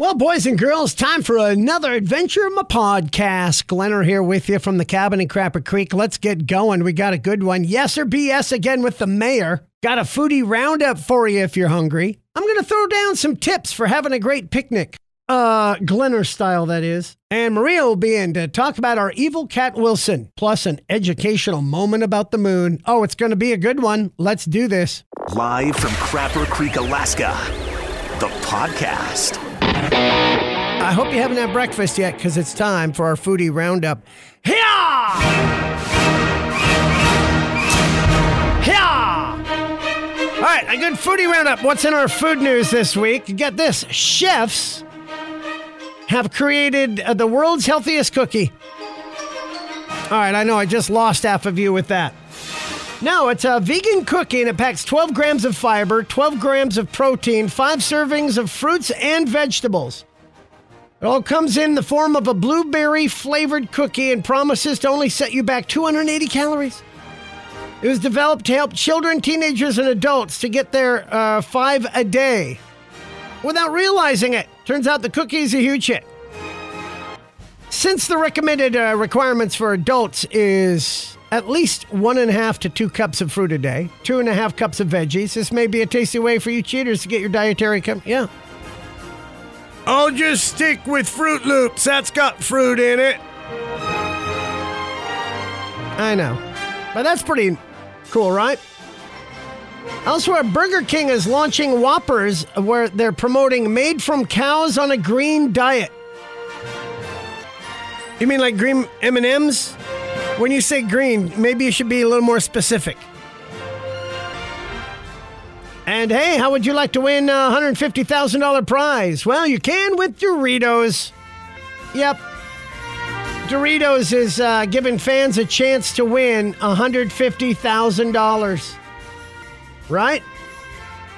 Well, boys and girls, time for another adventure of my podcast. Glenner here with you from the cabin in Crapper Creek. Let's get going. We got a good one. Yes or BS again with the mayor. Got a foodie roundup for you if you're hungry. I'm going to throw down some tips for having a great picnic. Uh, Glenner style, that is. And Maria will be in to talk about our evil cat Wilson, plus an educational moment about the moon. Oh, it's going to be a good one. Let's do this. Live from Crapper Creek, Alaska, the podcast. I hope you haven't had breakfast yet because it's time for our foodie roundup. Here! Here! All right, a good foodie roundup. What's in our food news this week? Get this chefs have created uh, the world's healthiest cookie. All right, I know I just lost half of you with that. No, it's a vegan cookie and it packs 12 grams of fiber, 12 grams of protein, five servings of fruits and vegetables. It all comes in the form of a blueberry flavored cookie and promises to only set you back 280 calories. It was developed to help children, teenagers, and adults to get their uh, five a day without realizing it. Turns out the cookie is a huge hit. Since the recommended uh, requirements for adults is at least one and a half to two cups of fruit a day, two and a half cups of veggies, this may be a tasty way for you cheaters to get your dietary. Com- yeah. I'll just stick with Froot Loops. That's got fruit in it. I know. But that's pretty cool, right? Elsewhere, Burger King is launching Whoppers where they're promoting made from cows on a green diet. You mean like green M&Ms? When you say green, maybe you should be a little more specific. And hey, how would you like to win a $150,000 prize? Well, you can with Doritos. Yep. Doritos is uh, giving fans a chance to win $150,000. Right?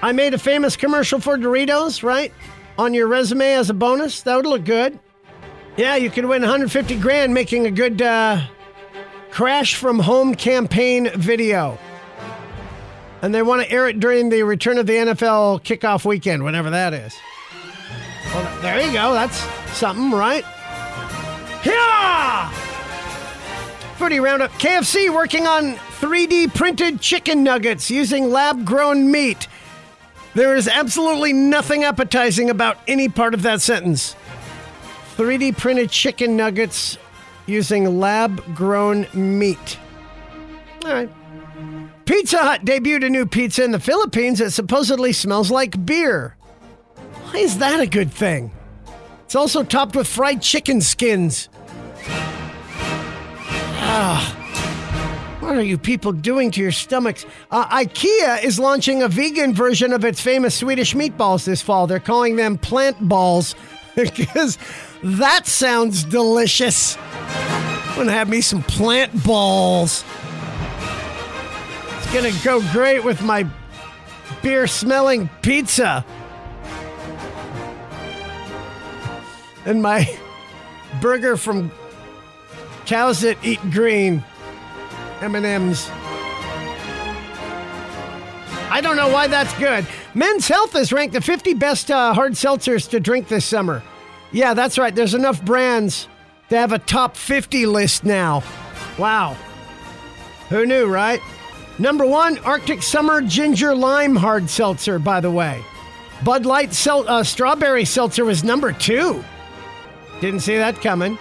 I made a famous commercial for Doritos, right? On your resume as a bonus. That would look good. Yeah, you could win 150 grand making a good uh, crash from home campaign video and they want to air it during the return of the NFL kickoff weekend, whatever that is. Well, there you go. That's something, right? Yeah! Foodie Roundup. KFC working on 3D printed chicken nuggets using lab grown meat. There is absolutely nothing appetizing about any part of that sentence. 3D printed chicken nuggets using lab grown meat. All right. Pizza Hut debuted a new pizza in the Philippines that supposedly smells like beer. Why is that a good thing? It's also topped with fried chicken skins. Ah, what are you people doing to your stomachs? Uh, IKEA is launching a vegan version of its famous Swedish meatballs this fall. They're calling them plant balls because that sounds delicious. I'm gonna have me some plant balls gonna go great with my beer smelling pizza. And my burger from cows that eat green. M&Ms. I don't know why that's good. Men's Health has ranked the 50 best uh, hard seltzers to drink this summer. Yeah, that's right. There's enough brands to have a top 50 list now. Wow. Who knew, right? Number one, Arctic Summer Ginger Lime Hard Seltzer, by the way. Bud Light Sel- uh, Strawberry Seltzer was number two. Didn't see that coming.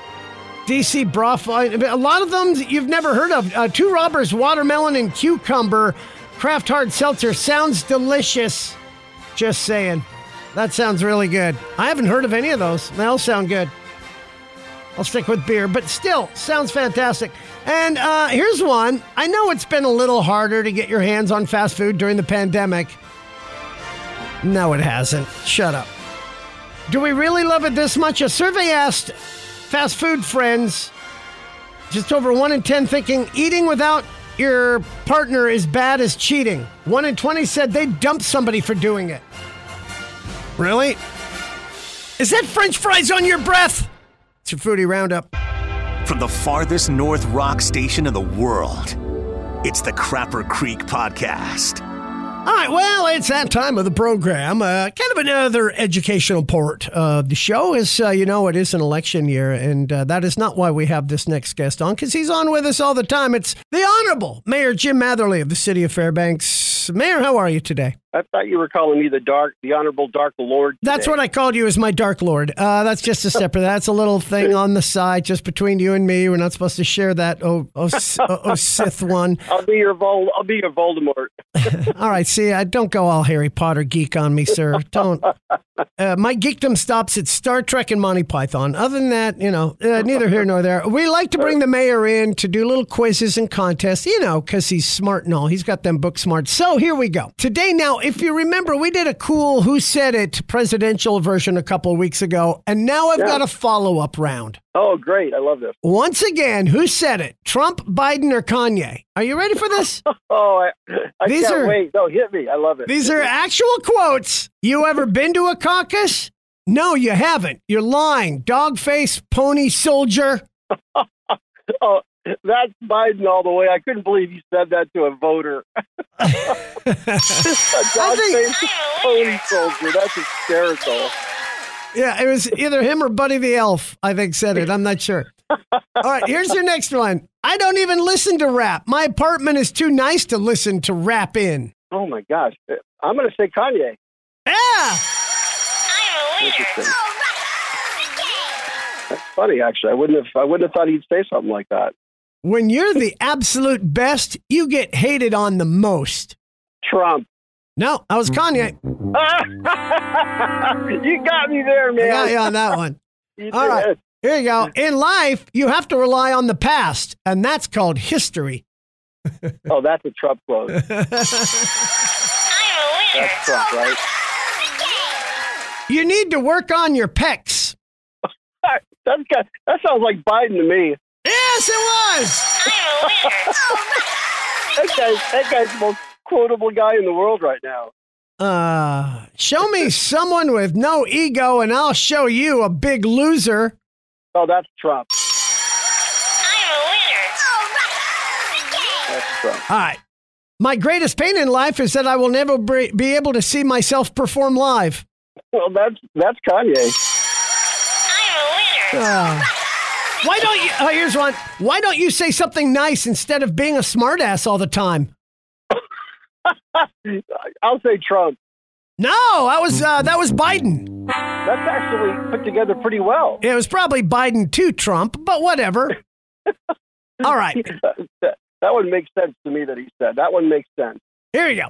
DC Broth, a lot of them you've never heard of. Uh, Two Robbers Watermelon and Cucumber Craft Hard Seltzer sounds delicious. Just saying. That sounds really good. I haven't heard of any of those. They all sound good. I'll stick with beer, but still, sounds fantastic. And uh, here's one. I know it's been a little harder to get your hands on fast food during the pandemic. No, it hasn't. Shut up. Do we really love it this much? A survey asked fast food friends, just over 1 in 10 thinking eating without your partner is bad as cheating. 1 in 20 said they'd dump somebody for doing it. Really? Is that french fries on your breath? It's your foodie roundup. From the farthest north rock station in the world, it's the Crapper Creek Podcast. All right, well, it's that time of the program. Uh, kind of another educational part of the show. is, uh, you know, it is an election year, and uh, that is not why we have this next guest on, because he's on with us all the time. It's the Honorable Mayor Jim Matherly of the City of Fairbanks. Mayor, how are you today? I thought you were calling me the dark, the honorable Dark Lord. That's what I called you as my Dark Lord. Uh, that's just a separate. That's a little thing on the side, just between you and me. We're not supposed to share that. Oh, oh, oh, oh Sith one. I'll be your Vol. I'll be your Voldemort. All right, see, I don't go all Harry Potter geek on me, sir. Don't. Uh, my geekdom stops at Star Trek and Monty Python. Other than that, you know, uh, neither here nor there. We like to bring the mayor in to do little quizzes and contests, you know, because he's smart and all. He's got them book smart. So here we go. Today, now, if you remember, we did a cool Who Said It presidential version a couple of weeks ago, and now I've Yeah. got a follow up round. Oh, great! I love this. Once again, who said it? Trump, Biden, or Kanye? Are you ready for this? Oh, I, I These can't are- wait. No, hit me. I love it. These are actual quotes. You ever been to a caucus? No, you haven't. You're lying. Dog face, pony soldier. oh, that's Biden all the way. I couldn't believe you said that to a voter. a dog think- face pony soldier. That's hysterical. Yeah, it was either him or Buddy the Elf, I think said it. I'm not sure. All right, here's your next one. I don't even listen to rap. My apartment is too nice to listen to rap in. Oh my gosh! I'm going to say Kanye. Yeah. Interesting. That's funny, actually. I wouldn't have. I wouldn't have thought he'd say something like that. When you're the absolute best, you get hated on the most. Trump. No, I was Kanye. you got me there, man. I man. got you on that one. You All right. did. Here you go. In life, you have to rely on the past, and that's called history. Oh, that's a Trump quote. That's Trump, right? You need to work on your pecs. That's that sounds like Biden to me. Yes, it was. That guy's that guy's the most quotable guy in the world right now. Uh, show me someone with no ego, and I'll show you a big loser. Oh, that's Trump. That's Trump. All right. My greatest pain in life is that I will never be be able to see myself perform live. Well, that's that's Kanye. Uh, why don't you? Oh, here's one. Why don't you say something nice instead of being a smartass all the time? I'll say Trump. No, that was uh, that was Biden. That's actually put together pretty well. It was probably Biden to Trump, but whatever. All right, that, that one makes sense to me that he said. That one makes sense. here you go.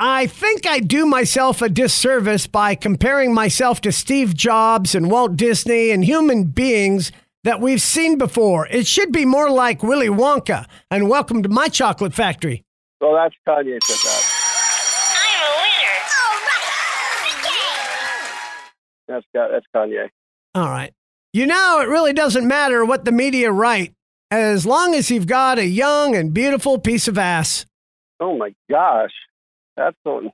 I think I do myself a disservice by comparing myself to Steve Jobs and Walt Disney and human beings that we've seen before. It should be more like Willy Wonka and welcome to my chocolate factory. Well, that's Kanye said that. That's Ka- that's Kanye. All right. You know, it really doesn't matter what the media write as long as you've got a young and beautiful piece of ass. Oh my gosh, that's something.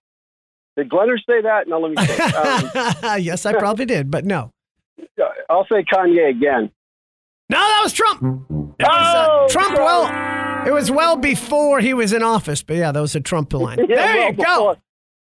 Did Glenner say that? No, let me say. Um, yes, I probably did, but no. I'll say Kanye again. No, that was Trump. It was, uh, Oh, Trump. Well, it was well before he was in office, but yeah, that was a Trump line. Yeah, there well, you go.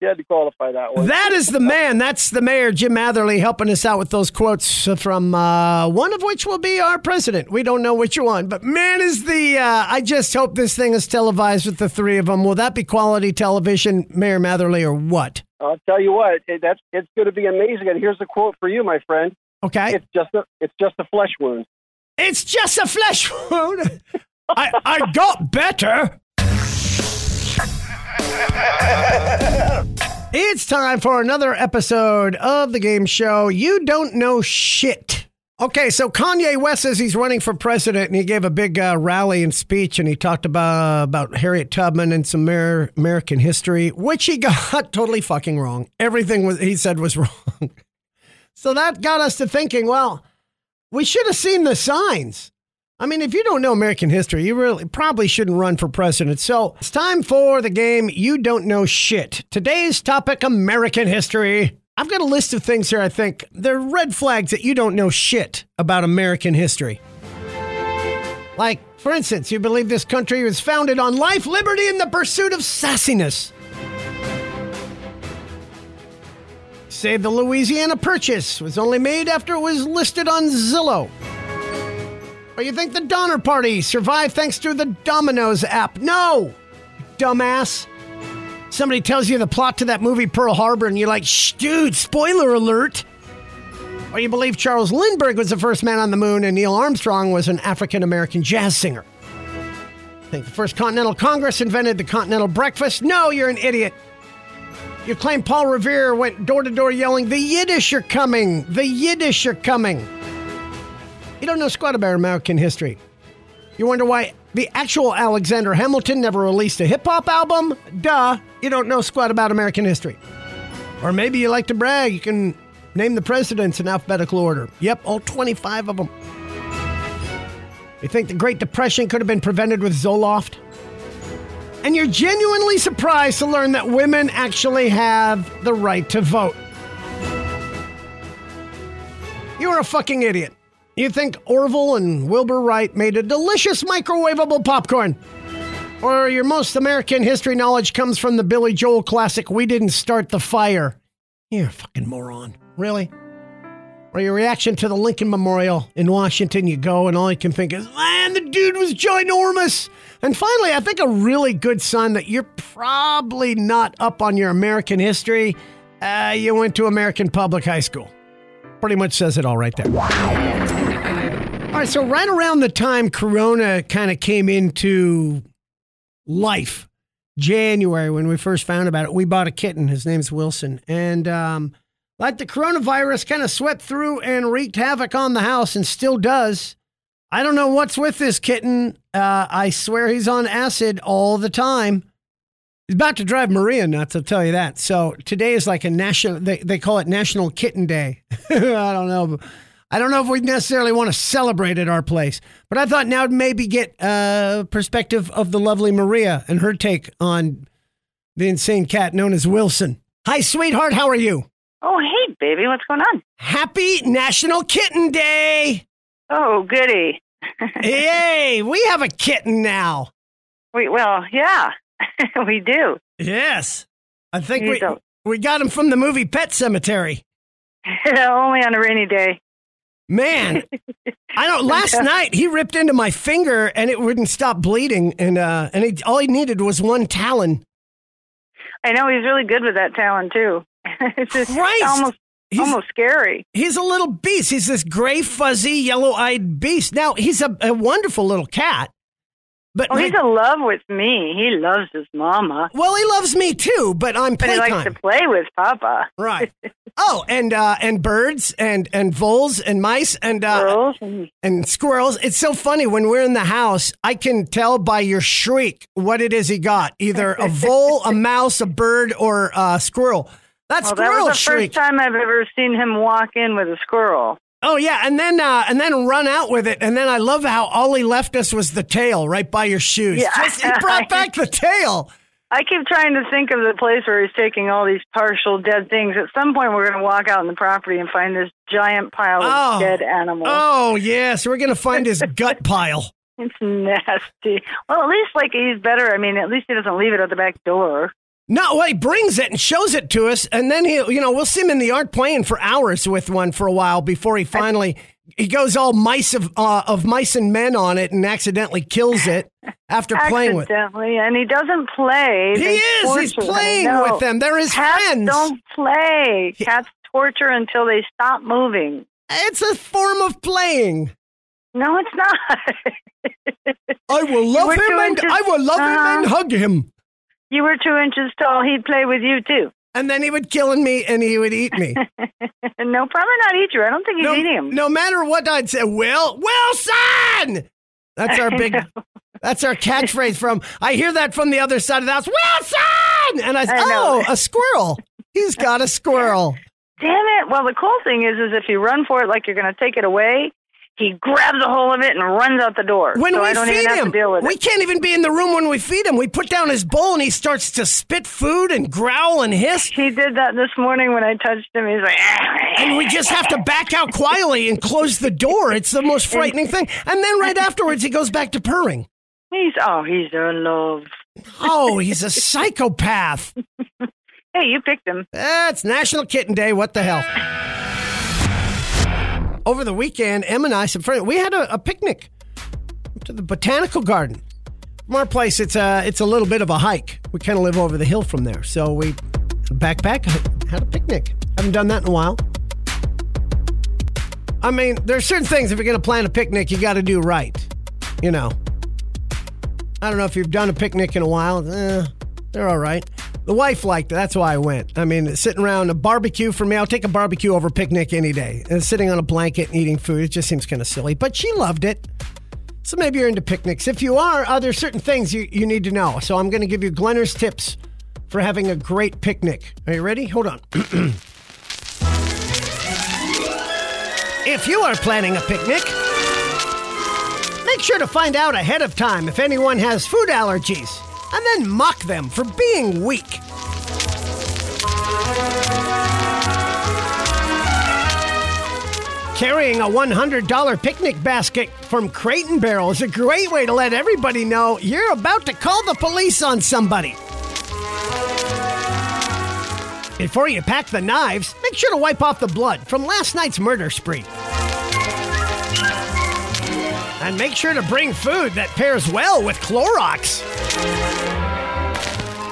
You had to qualify that one. That is the man. That's the mayor, Jim Matherly, helping us out with those quotes from uh, one of which will be our president. We don't know which one, but man, is the. Uh, I just hope this thing is televised with the three of them. Will that be quality television, Mayor Matherly, or what? I'll tell you what, it, that's it's going to be amazing. And here's a quote for you, my friend. Okay. It's just a it's just a flesh wound. It's just a flesh wound. I, I got better. It's time for another episode of the game show. You don't know shit. Okay, so Kanye West says he's running for president, and he gave a big uh, rally and speech, and he talked about about Harriet Tubman and some Amer- American history, which he got totally fucking wrong. Everything was he said was wrong. so that got us to thinking. Well, we should have seen the signs. I mean, if you don't know American history, you really probably shouldn't run for president. So it's time for the game You Don't Know Shit. Today's topic American history. I've got a list of things here I think they're red flags that you don't know shit about American history. Like, for instance, you believe this country was founded on life, liberty, and the pursuit of sassiness. Say the Louisiana Purchase was only made after it was listed on Zillow. Or you think the Donner Party survived thanks to the Domino's app? No, dumbass. Somebody tells you the plot to that movie Pearl Harbor, and you're like, Shh, dude, spoiler alert. Or you believe Charles Lindbergh was the first man on the moon and Neil Armstrong was an African American jazz singer. Think the first Continental Congress invented the continental breakfast? No, you're an idiot. You claim Paul Revere went door to door yelling, The Yiddish are coming! The Yiddish are coming! You don't know squat about American history. You wonder why the actual Alexander Hamilton never released a hip hop album? Duh, you don't know squat about American history. Or maybe you like to brag, you can name the presidents in alphabetical order. Yep, all 25 of them. You think the Great Depression could have been prevented with Zoloft? And you're genuinely surprised to learn that women actually have the right to vote. You're a fucking idiot. You think Orville and Wilbur Wright made a delicious microwavable popcorn. Or your most American history knowledge comes from the Billy Joel classic, We Didn't Start the Fire. You're a fucking moron. Really? Or your reaction to the Lincoln Memorial in Washington, you go and all you can think is, man, the dude was ginormous. And finally, I think a really good sign that you're probably not up on your American history. Uh, you went to American Public High School. Pretty much says it all right there. All right, so right around the time Corona kind of came into life, January, when we first found about it, we bought a kitten. His name's Wilson. And, um, like the coronavirus kind of swept through and wreaked havoc on the house and still does. I don't know what's with this kitten. Uh, I swear he's on acid all the time. He's about to drive Maria nuts, I'll tell you that. So today is like a national, they, they call it National Kitten Day. I don't know. I don't know if we necessarily want to celebrate at our place, but I thought now maybe get a perspective of the lovely Maria and her take on the insane cat known as Wilson. Hi, sweetheart. How are you? Oh, hey, baby, what's going on? Happy National Kitten Day! Oh, goody. Yay! We have a kitten now. We, well, yeah, we do. Yes. I think You we, don't. we got him from the movie Pet Sematary. Only on a rainy day. Man, I don't. Last night he ripped into my finger and it wouldn't stop bleeding, and uh, and he, all he needed was one talon. I know he's really good with that talon too. it's just Christ! almost He's- almost scary. He's a little beast. He's this gray, fuzzy, yellow-eyed beast. Now he's a, a wonderful little cat, but Oh, my- he's in love with me. He loves his mama, well, he loves me too. But I'm but he likes to play with Papa. Right. Oh, and uh, and birds and and voles and mice and uh, Girls and and squirrels. It's so funny when we're in the house. I can tell by your shriek what it is he got: either a vole, a mouse, a bird, or a squirrel. That well, that was the shriek. first time I've ever seen him walk in with a squirrel. Oh yeah, and then uh, and then run out with it. And then I love how all he left us was the tail right by your shoes. Yeah. Just, he brought back the tail. I keep trying to think of the place where he's taking all these partial dead things. At some point, we're going to walk out on the property and find this giant pile of Oh. dead animals. Oh yes, we're gonna find his gut pile. It's nasty. Well, at least like he's better. I mean, at least he doesn't leave it at the back door. No, well, he brings it and shows it to us, and then he, you know, we'll see him in the yard playing for hours with one for a while before he finally he goes all mice of uh, of mice and men on it and accidentally kills it after playing with. Accidentally, and he doesn't play. He is. He's him. playing with them. They're his Cats friends. don't play. Cats torture until they stop moving. It's a form of playing. No, it's not. I will love were him and I will love him and hug him. You were two inches tall. He'd play with you too. And then he would kill me and he would eat me. no, probably not eat you. I don't think he's no, eating him. no matter what I'd say, Will Wilson. That's our big. That's our catchphrase from. I hear that from the other side of the house. Wilson, and I, say, oh, a squirrel. He's got a squirrel. Damn it! Well, the cool thing is, is if you run for it like you're going to take it away, he grabs a hold of it and runs out the door. When so we I don't feed even have him, to deal with we it. can't even be in the room when we feed him. We put down his bowl and he starts to spit food and growl and hiss. He did that this morning when I touched him. He's like, And we just have to back out quietly and close the door. It's the most frightening thing. And then right afterwards, he goes back to purring. he's oh, he's in love. Oh, he's a psychopath. Hey, you picked him. That's National Kitten Day. What the hell? Over the weekend, Em and I, some friends, we had a, a picnic to the botanical garden. From our place, it's a it's a little bit of a hike. We kind of live over the hill from there, so we backpack had a picnic. Haven't done that in a while. I mean, there's certain things if you're going to plan a picnic, you got to do right. You know. I don't know if you've done a picnic in a while. Eh, they're all right. The wife liked it. That's why I went. I mean, sitting around a barbecue for me, I'll take a barbecue over picnic any day. And sitting on a blanket and eating food, it just seems kind of silly. But she loved it. So maybe you're into picnics. If you are, uh, there's certain things you, you need to know. So I'm going to give you Glenner's tips for having a great picnic. Are you ready? Hold on. if you are planning a picnic, make sure to find out ahead of time if anyone has food allergies and then mock them for being weak. Carrying a $100 picnic basket from Crate and Barrel is a great way to let everybody know you're about to call the police on somebody. Before you pack the knives, make sure to wipe off the blood from last night's murder spree. And make sure to bring food that pairs well with Clorox.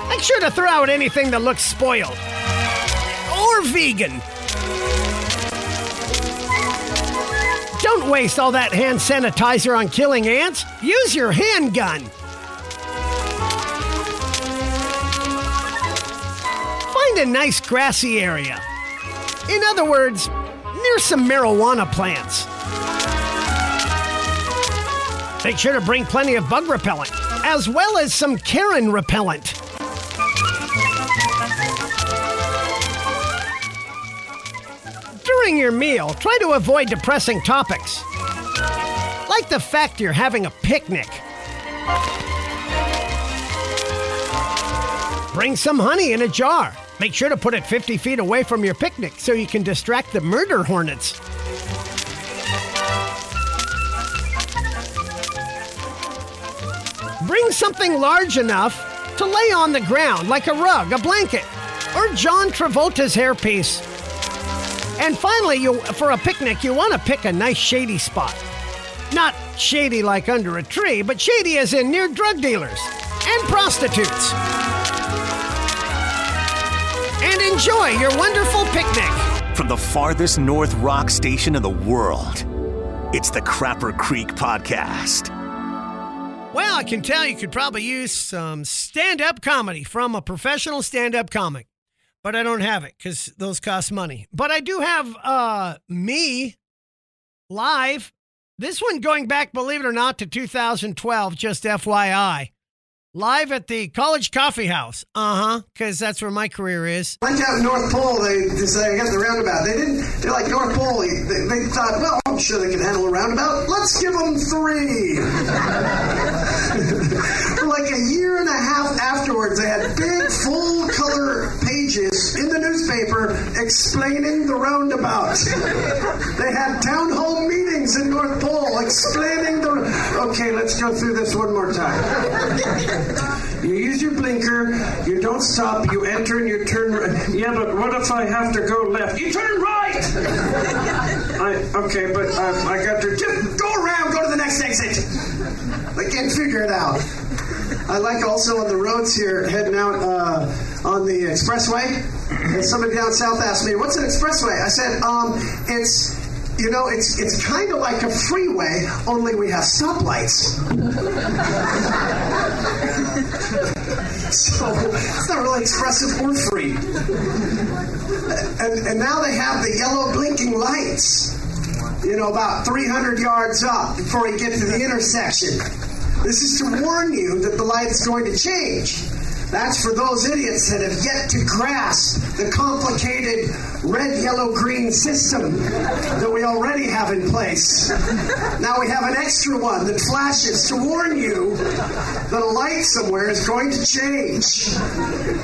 Make sure to throw out anything that looks spoiled or vegan. Don't waste all that hand sanitizer on killing ants. Use your handgun. Find a nice grassy area. In other words, near some marijuana plants. Make sure to bring plenty of bug repellent, as well as some Karen repellent. During your meal, try to avoid depressing topics, like the fact you're having a picnic. Bring some honey in a jar. Make sure to put it 50 feet away from your picnic so you can distract the murder hornets. Bring something large enough to lay on the ground, like a rug, a blanket, or John Travolta's hairpiece. And finally, you for a picnic, you want to pick a nice shady spot. Not shady like under a tree, but shady as in near drug dealers and prostitutes. And enjoy your wonderful picnic. From the farthest north rock station in the world, it's the Crapper Creek Podcast. Well, I can tell you could probably use some stand up comedy from a professional stand up comic, but I don't have it because those cost money. But I do have uh, me live. This one going back, believe it or not, to 2012, just FYI. Live at the College Coffee House. Uh huh, because that's where my career is. Went down North Pole, they decided, I got the roundabout. They didn't, they're like, North Pole, they, they thought, well, I'm sure they can handle a roundabout. Let's give them three. Like a year and a half afterwards, they had big full color pages in the newspaper explaining the roundabout. they had town hall meetings in North Pole explaining the. Okay, let's go through this one more time. You use your blinker, you don't stop, you enter and you turn right. Yeah, but what if I have to go left? You turn right! I, okay, but uh, I got to just go around, go to the next exit. They can't figure it out. I like also on the roads here, heading out uh, on the expressway. And somebody down south asked me, "What's an expressway?" I said, "Um, it's." You know, it's it's kind of like a freeway, only we have stoplights. so it's not really expressive or free. And, and now they have the yellow blinking lights, you know, about 300 yards up before you get to the intersection. This is to warn you that the light is going to change. That's for those idiots that have yet to grasp the complicated red, yellow, green system that we already have in place. Now we have an extra one that flashes to warn you that a light somewhere is going to change.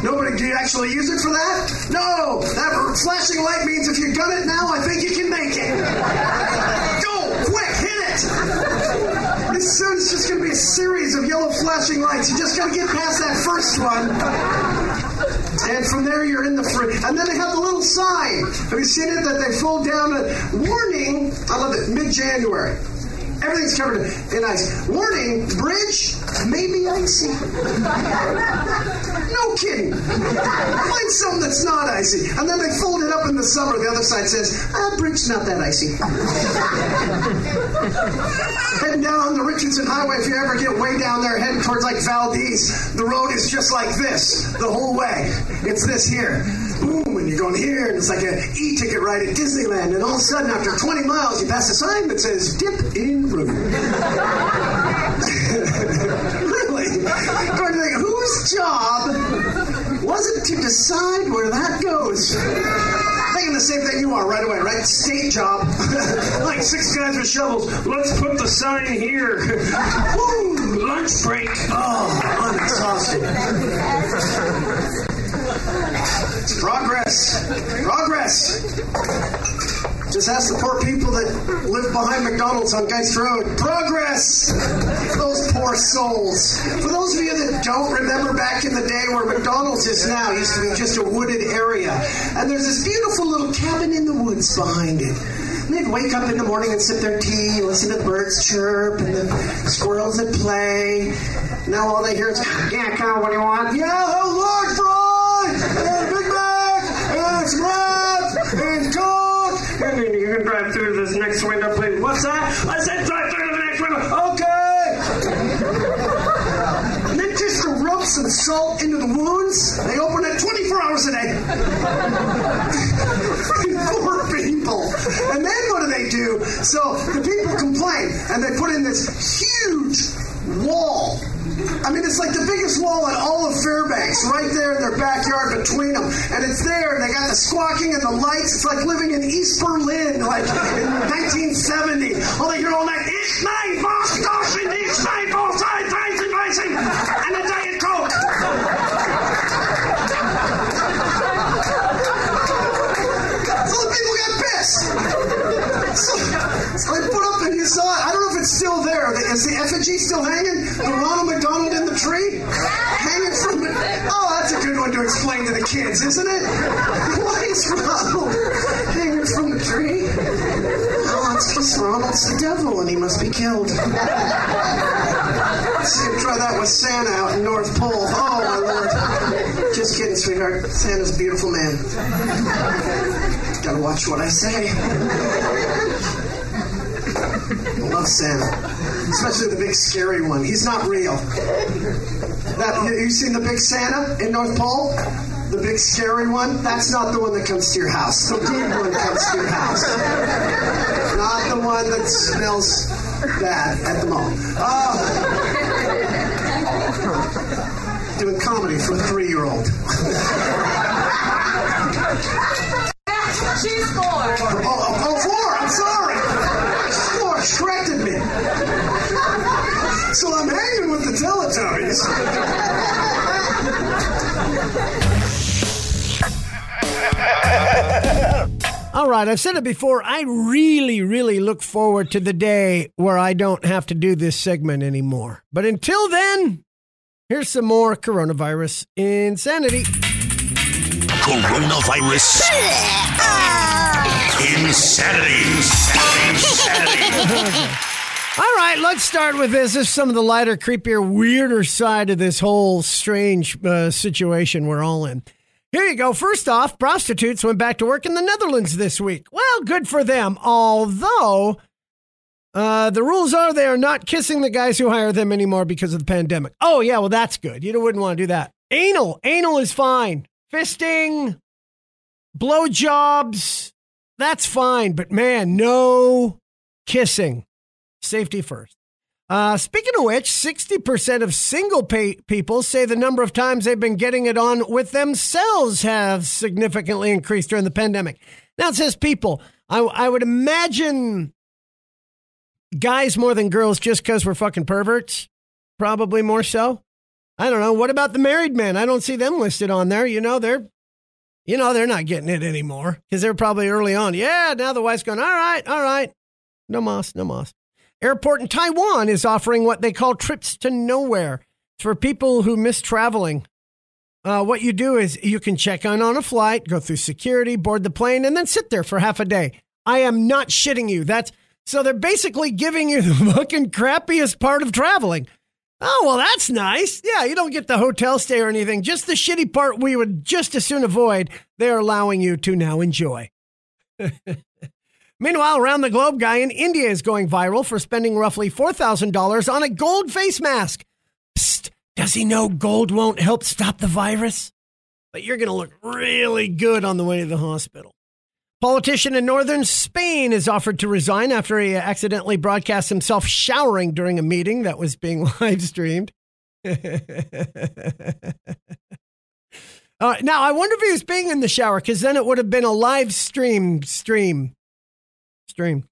Nobody, do you actually use it for that? No! That flashing light means if you gun it now, I think you can make it. Go! Quick! Hit it! Soon it's just going to be a series of yellow flashing lights. You just got to get past that first one. And from there, you're in the free. And then they have the little sign. Have you seen it that they fold down a warning? I love it. Mid January. Everything's covered in ice. Warning, bridge may be icy. No kidding. Find something that's not icy. And then they fold it up in the summer. The other side says, ah, bridge's not that icy. heading down on the Richardson Highway, if you ever get way down there heading towards like Valdez, the road is just like this the whole way. It's this here. You're going here, and it's like an e-ticket ride at Disneyland. And all of a sudden, after 20 miles, you pass a sign that says "Dip in road." really? Going to think, whose job was it to decide where that goes? Thinking the same thing you are right away, right? State job. like six guys with shovels. Let's put the sign here. Woo! Lunch break. Oh, I'm exhausted. Progress. Progress. Just ask the poor people that live behind McDonald's on Geist Road. Progress! Those poor souls. For those of you that don't remember back in the day where McDonald's is now, used to be just a wooded area. And there's this beautiful little cabin in the woods behind it. And they'd wake up in the morning and sip their tea, listen to the birds chirp and the squirrels that play. Now all they hear is, yeah, Kyle, what do you want? Yeah, oh, large fry! Drive through this next window, please. What's that? I said drive through the next window. Okay! then just to rub some salt into the wounds, they open it 24 hours a day. Poor people. And then what do they do? So the people complain, and they put in this huge wall I mean, it's like the biggest wall in all of Fairbanks, right there in their backyard between them. And it's there, and they got the squawking and the lights. It's like living in East Berlin, like in 1970. All they hear all night, Ich mein was Deutschland, ich mein was Racing, racing, and a Diet Coke. So the people got pissed. So, so they put up, and you saw it. I don't Is the effigy still hanging? The Ronald McDonald in the tree? Hanging from the. Oh, that's a good one to explain to the kids, isn't it? Why is Ronald hanging from the tree? Oh, it's just Ronald's the devil and he must be killed. Try that with Santa out in North Pole. Oh, my lord. Just kidding, sweetheart. Santa's a beautiful man. Gotta watch what I say. Love Santa, especially the big scary one. He's not real. That you, seen the big Santa in North Pole? The big scary one? That's not the one that comes to your house. The good one comes to your house, not the one that smells bad at the mall. Oh. Doing comedy for a three-year-old. Teletubbies. All right, I've said it before. I really, really look forward to the day where I don't have to do this segment anymore. But until then, here's some more coronavirus insanity. Coronavirus. Insanity. Insanity. All right, let's start with this. This is some of the lighter, creepier, weirder side of this whole strange uh, situation we're all in. Here you go. First off, prostitutes went back to work in the Netherlands this week. Well, good for them. Although uh, the rules are they are not kissing the guys who hire them anymore because of the pandemic. Oh, yeah, well, that's good. You wouldn't want to do that. Anal. Anal is fine. Fisting, blowjobs, that's fine. But man, no kissing. Safety first. Uh, speaking of which, 60% of single people say the number of times they've been getting it on with themselves have significantly increased during the pandemic. Now it says people. I, I would imagine guys more than girls just because we're fucking perverts. Probably more so. I don't know. What about the married men? I don't see them listed on there. You know, they're you know, they're not getting it anymore because they're probably early on. Yeah, now the wife's going, all right, all right. No moss, no moss. Airport in Taiwan is offering what they call trips to nowhere. It's for people who miss traveling. Uh, what you do is you can check in on a flight, go through security, board the plane, and then sit there for half a day. I am not shitting you. That's so they're basically giving you the fucking crappiest part of traveling. Oh, well, that's nice. Yeah, you don't get the hotel stay or anything. Just the shitty part we would just as soon avoid, they're allowing you to now enjoy. Meanwhile, around the globe, guy in India is going viral for spending roughly $4,000 on a gold face mask. Psst, does he know gold won't help stop the virus? But you're going to look really good on the way to the hospital. Politician in northern Spain is offered to resign after he accidentally broadcast himself showering during a meeting that was being live streamed. uh, now, I wonder if he was being in the shower because then it would have been a live stream stream stream.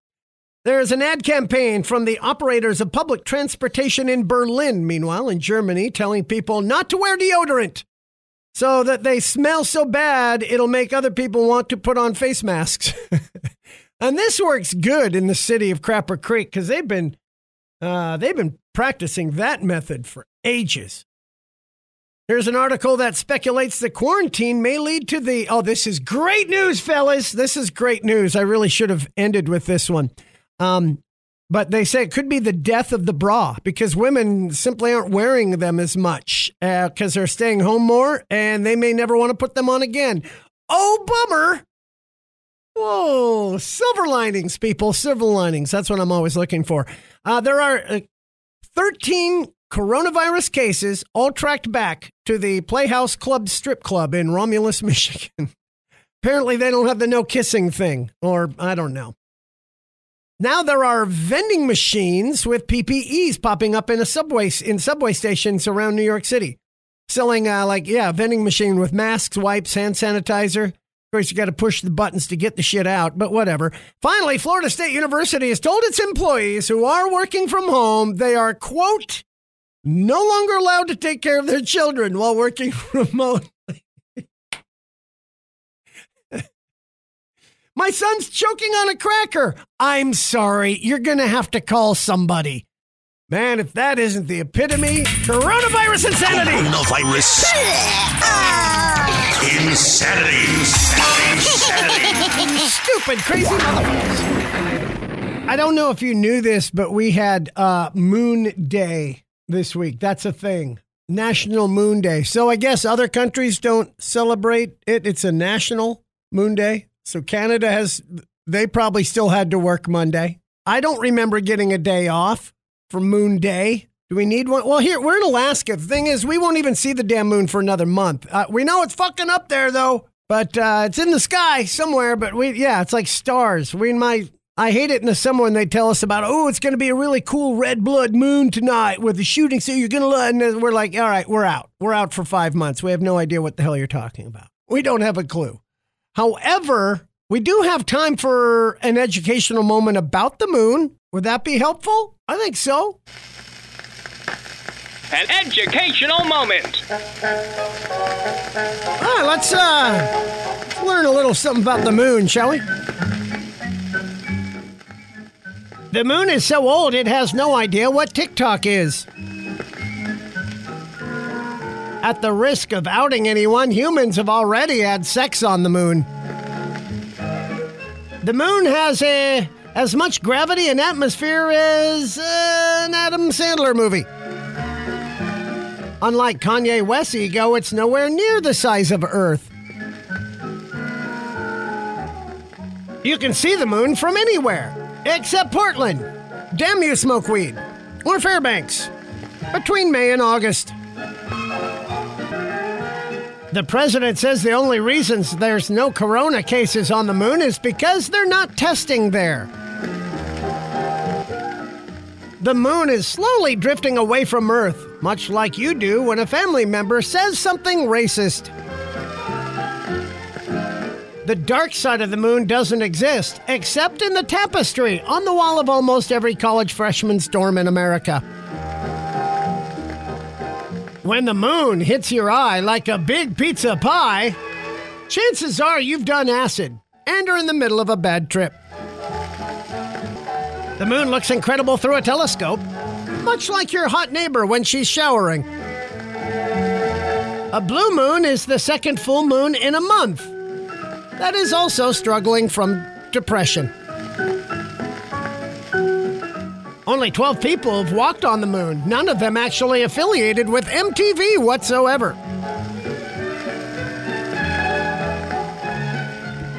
There is an ad campaign from the operators of public transportation in Berlin, meanwhile, in Germany, telling people not to wear deodorant so that they smell so bad it'll make other people want to put on face masks. and this works good in the city of Crapper Creek because they've been uh, they've been practicing that method for ages. Here's an article that speculates that quarantine may lead to the. Oh, this is great news, fellas. This is great news. I really should have ended with this one. Um, but they say it could be the death of the bra because women simply aren't wearing them as much because uh, they're staying home more and they may never want to put them on again. Oh, bummer. Whoa, silver linings, people. Silver linings. That's what I'm always looking for. Uh, there are uh, 13 coronavirus cases, all tracked back to the Playhouse Club strip club in Romulus, Michigan. Apparently, they don't have the no kissing thing, or I don't know. Now there are vending machines with PPEs popping up in a subway in subway stations around New York City, selling uh, like yeah, vending machine with masks, wipes, hand sanitizer. Of course, you got to push the buttons to get the shit out, but whatever. Finally, Florida State University has told its employees who are working from home they are quote no longer allowed to take care of their children while working remotely. My son's choking on a cracker. I'm sorry. You're going to have to call somebody. Man, if that isn't the epitome, coronavirus insanity. Coronavirus. insanity. Insanity. Insanity. Stupid, crazy motherfuckers. I don't know if you knew this, but we had uh, Moon Day this week. That's a thing. National Moon Day. So I guess other countries don't celebrate it. It's a national Moon Day. So Canada has, they probably still had to work Monday. I don't remember getting a day off for Moon Day. Do we need one? Well, here, we're in Alaska. The thing is, we won't even see the damn moon for another month. Uh, we know it's fucking up there, though, but uh, it's in the sky somewhere. But we, yeah, it's like stars. We might. I hate it in the summer when they tell us about, oh, it's going to be a really cool red blood moon tonight with the shooting. So you're going to learn. And we're like, all right, we're out. We're out for five months. We have no idea what the hell you're talking about. We don't have a clue. However, we do have time for an educational moment about the moon. Would that be helpful? I think so. An educational moment. All right, let's uh let's learn a little something about the moon, shall we? The moon is so old it has no idea what TikTok is. At the risk of outing anyone, humans have already had sex on the moon. The moon has a, as much gravity and atmosphere as uh, an Adam Sandler movie. Unlike Kanye West's ego, it's nowhere near the size of Earth. You can see the moon from anywhere, except Portland. Damn you, smoke weed. Or Fairbanks. Between May and August. The president says the only reasons there's no corona cases on the moon is because they're not testing there. The moon is slowly drifting away from Earth, much like you do when a family member says something racist. The dark side of the moon doesn't exist, except in the tapestry on the wall of almost every college freshman's dorm in America. When the moon hits your eye like a big pizza pie, chances are you've done acid and are in the middle of a bad trip. The moon looks incredible through a telescope, much like your hot neighbor when she's showering. A blue moon is the second full moon in a month. That is also struggling from depression. Only 12 people have walked on the moon, none of them actually affiliated with MTV whatsoever.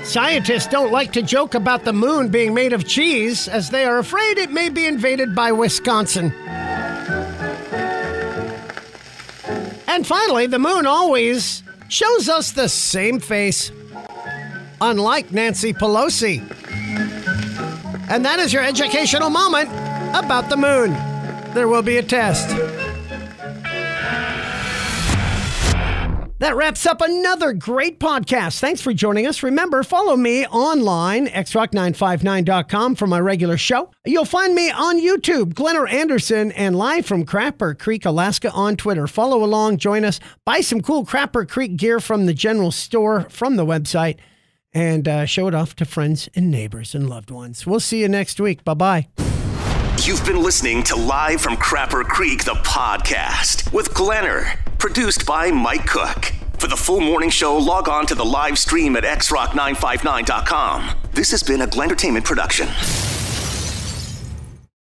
Scientists don't like to joke about the moon being made of cheese, as they are afraid it may be invaded by Wisconsin. And finally, the moon always shows us the same face, unlike Nancy Pelosi. And that is your educational moment about the moon. There will be a test. That wraps up another great podcast. Thanks for joining us. Remember, follow me online, xrock959.com for my regular show. You'll find me on YouTube, Glenner Anderson, and live from Crapper Creek, Alaska on Twitter. Follow along, join us, buy some cool Crapper Creek gear from the general store from the website, and uh, show it off to friends and neighbors and loved ones. We'll see you next week. Bye bye. You've been listening to Live from Crapper Creek, the podcast with Glenner, produced by Mike Cook. For the full morning show, log on to the live stream at xrock959.com. This has been a Glentertainment production.